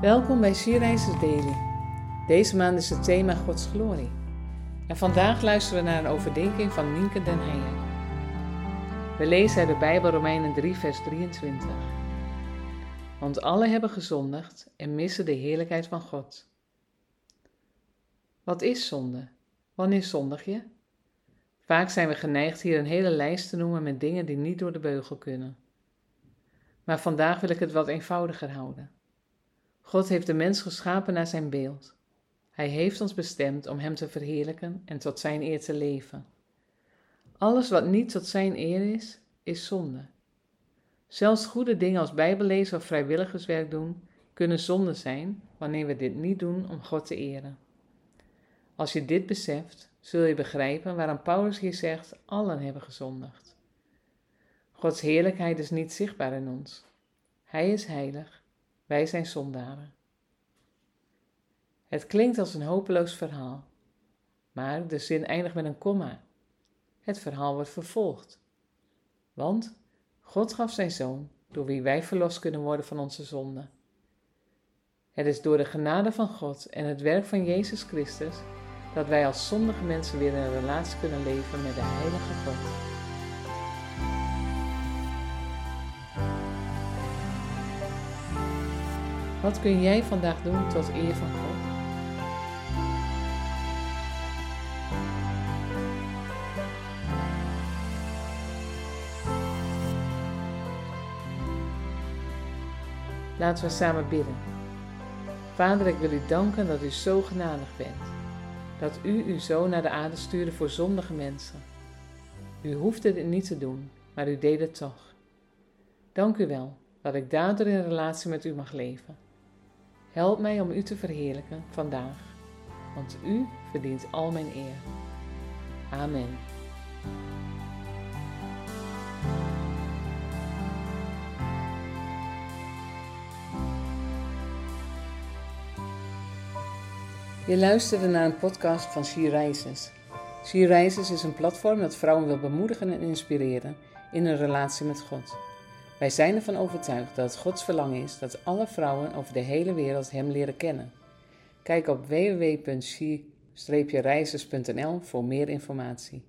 Welkom bij Sierreizers Daily. Deze maand is het thema Gods glorie. En vandaag luisteren we naar een overdenking van Nienke den Heijer. We lezen uit de Bijbel Romeinen 3 vers 23. Want alle hebben gezondigd en missen de heerlijkheid van God. Wat is zonde? Wanneer zondig je? Vaak zijn we geneigd hier een hele lijst te noemen met dingen die niet door de beugel kunnen. Maar vandaag wil ik het wat eenvoudiger houden. God heeft de mens geschapen naar zijn beeld. Hij heeft ons bestemd om Hem te verheerlijken en tot Zijn eer te leven. Alles wat niet tot Zijn eer is, is zonde. Zelfs goede dingen als bijbellezen of vrijwilligerswerk doen, kunnen zonde zijn wanneer we dit niet doen om God te eren. Als je dit beseft, zul je begrijpen waarom Paulus hier zegt: allen hebben gezondigd. Gods heerlijkheid is niet zichtbaar in ons. Hij is heilig, wij zijn zondaren. Het klinkt als een hopeloos verhaal, maar de zin eindigt met een komma. Het verhaal wordt vervolgd. Want God gaf zijn zoon, door wie wij verlost kunnen worden van onze zonden. Het is door de genade van God en het werk van Jezus Christus dat wij als zondige mensen weer in een relatie kunnen leven met de Heilige God. Wat kun jij vandaag doen tot eer van God? Laten we samen bidden. Vader, ik wil u danken dat u zo genadig bent. Dat u uw zoon naar de aarde stuurde voor zondige mensen. U hoefde dit niet te doen, maar u deed het toch. Dank u wel dat ik daardoor in relatie met u mag leven. Help mij om u te verheerlijken vandaag, want u verdient al mijn eer. Amen. Je luisterde naar een podcast van She Rises. Is een platform dat vrouwen wil bemoedigen en inspireren in hun relatie met God. Wij zijn ervan overtuigd dat het Gods verlangen is dat alle vrouwen over de hele wereld Hem leren kennen. Kijk op www.she-reizers.nl voor meer informatie.